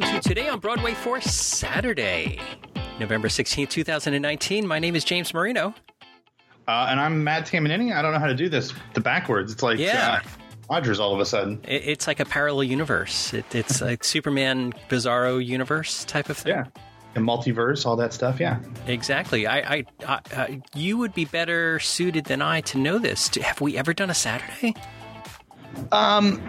welcome to Today on Broadway for Saturday, November 16th, 2019. My name is James Marino. Uh, and I'm Matt Tamanini. I don't know how to do this the backwards. It's like Yeah. uh, Rogers all of a sudden. It- It's like a parallel universe. It, it's like Superman Bizarro universe type of thing. Yeah. The multiverse, all that stuff. Yeah. Exactly. I, I, I, I, you would be better suited than I to know this. Have we ever done a Saturday? Um,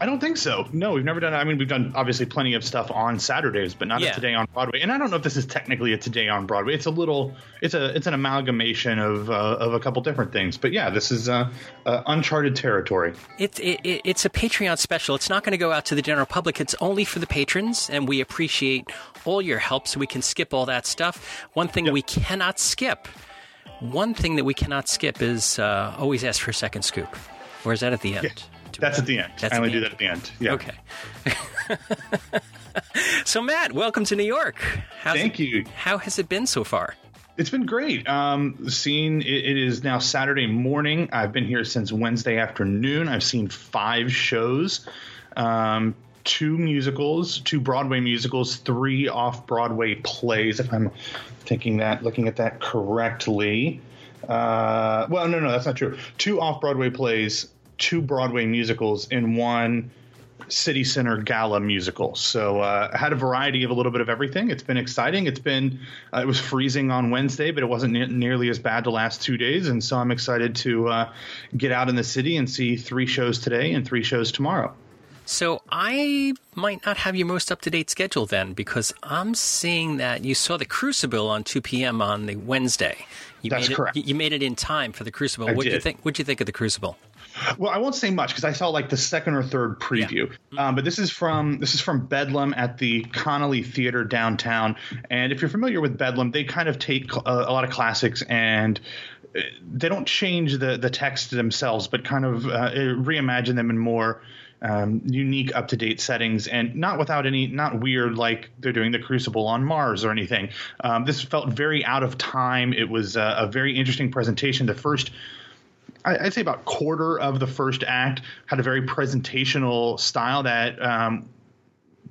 I don't think so. No, we've never done. I mean, we've done obviously plenty of stuff on Saturdays, but not Yeah. a today on Broadway. And I don't know if this is technically a today on Broadway. It's a little. It's a. It's an amalgamation of uh, of a couple different things. But yeah, this is uh, uh, uncharted territory. It, it, it- it's a Patreon special. It's not going to go out to the general public. It's only for the patrons, and we appreciate all your help so we can skip all that stuff. One thing we cannot skip, one thing that we cannot skip is uh, always ask for a second scoop. Or is that at the end? Do That's we- at the end. That's I only do that at the end. Yeah. Okay. so, Matt, welcome to New York. How's Thank it- you. How has it been so far? It's been great. Um, seeing it, it is now Saturday morning. I've been here since Wednesday afternoon. I've seen five shows, um, two musicals, two Broadway musicals, three off Broadway plays. If I'm thinking that, looking at that correctly. Uh, well, no, no, that's not true. Two off Broadway plays, two Broadway musicals, and one City Center Gala musical. So uh, I had a variety of a little bit of everything. It's been exciting. It's been uh, it was freezing on Wednesday, but it wasn't ne- nearly as bad the last two days. And so I'm excited to uh, get out in the city and see three shows today and three shows tomorrow. So I might not have your most up to date schedule then, because I'm seeing that you saw the Crucible on 2 p.m. on the Wednesday. You That's made it, correct. You made it in time for the Crucible. What do you did. think? What do you think of the Crucible? Well, I won't say much because I saw like the second or third preview. Um, but this is from this is from Bedlam at the Connelly Theater downtown. And if you're familiar with Bedlam, they kind of take a, a lot of classics and uh, they don't change the the text themselves, but kind of uh, reimagine them in more. Um, unique, up to date settings, and not without any, not weird like they're doing the Crucible on Mars or anything. Um, this felt very out of time. It was uh, a very interesting presentation. The first I'd say about quarter of the first act had a very presentational style that um,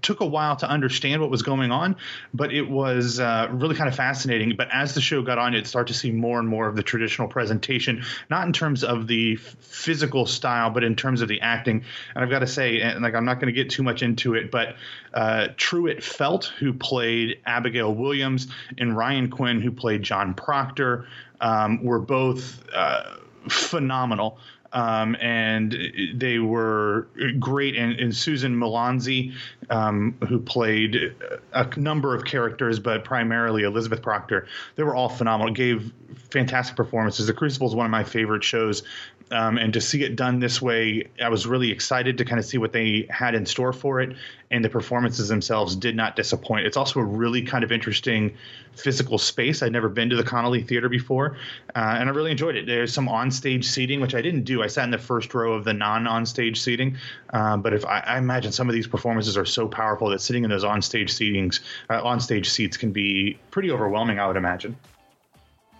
took a while to understand what was going on, but it was uh, really kind of fascinating. But as the show got on, you'd start to see more and more of the traditional presentation, not in terms of the physical style, but in terms of the acting. And I've got to say, and like I'm not going to get too much into it, but uh, Truett Felt, who played Abigail Williams, and Ryan Quinn, who played John Proctor, um, were both. Uh, phenomenal. Um, and they were great. And, and Susan Millonzi, um, who played a number of characters, but primarily Elizabeth Proctor, they were all phenomenal. Gave fantastic performances. The Crucible is one of my favorite shows. Um, and to see it done this way, I was really excited to kind of see what they had in store for it. And the performances themselves did not disappoint. It's also a really kind of interesting physical space. I'd never been to the Connelly Theater before, uh, and I really enjoyed it. There's some onstage seating, which I didn't do. I sat in the first row of the non-onstage seating, uh, but if I, I imagine some of these performances are so powerful that sitting in those onstage seatings, uh, onstage seats can be pretty overwhelming. I would imagine.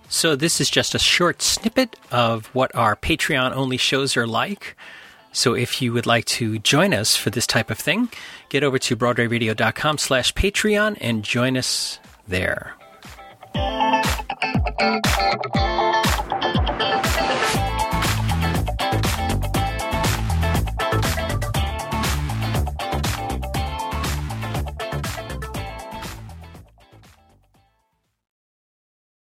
So this is just a short snippet of what our Patreon only shows are like. So if you would like to join us for this type of thing, get over to broadwayradio.com slash Patreon and join us there.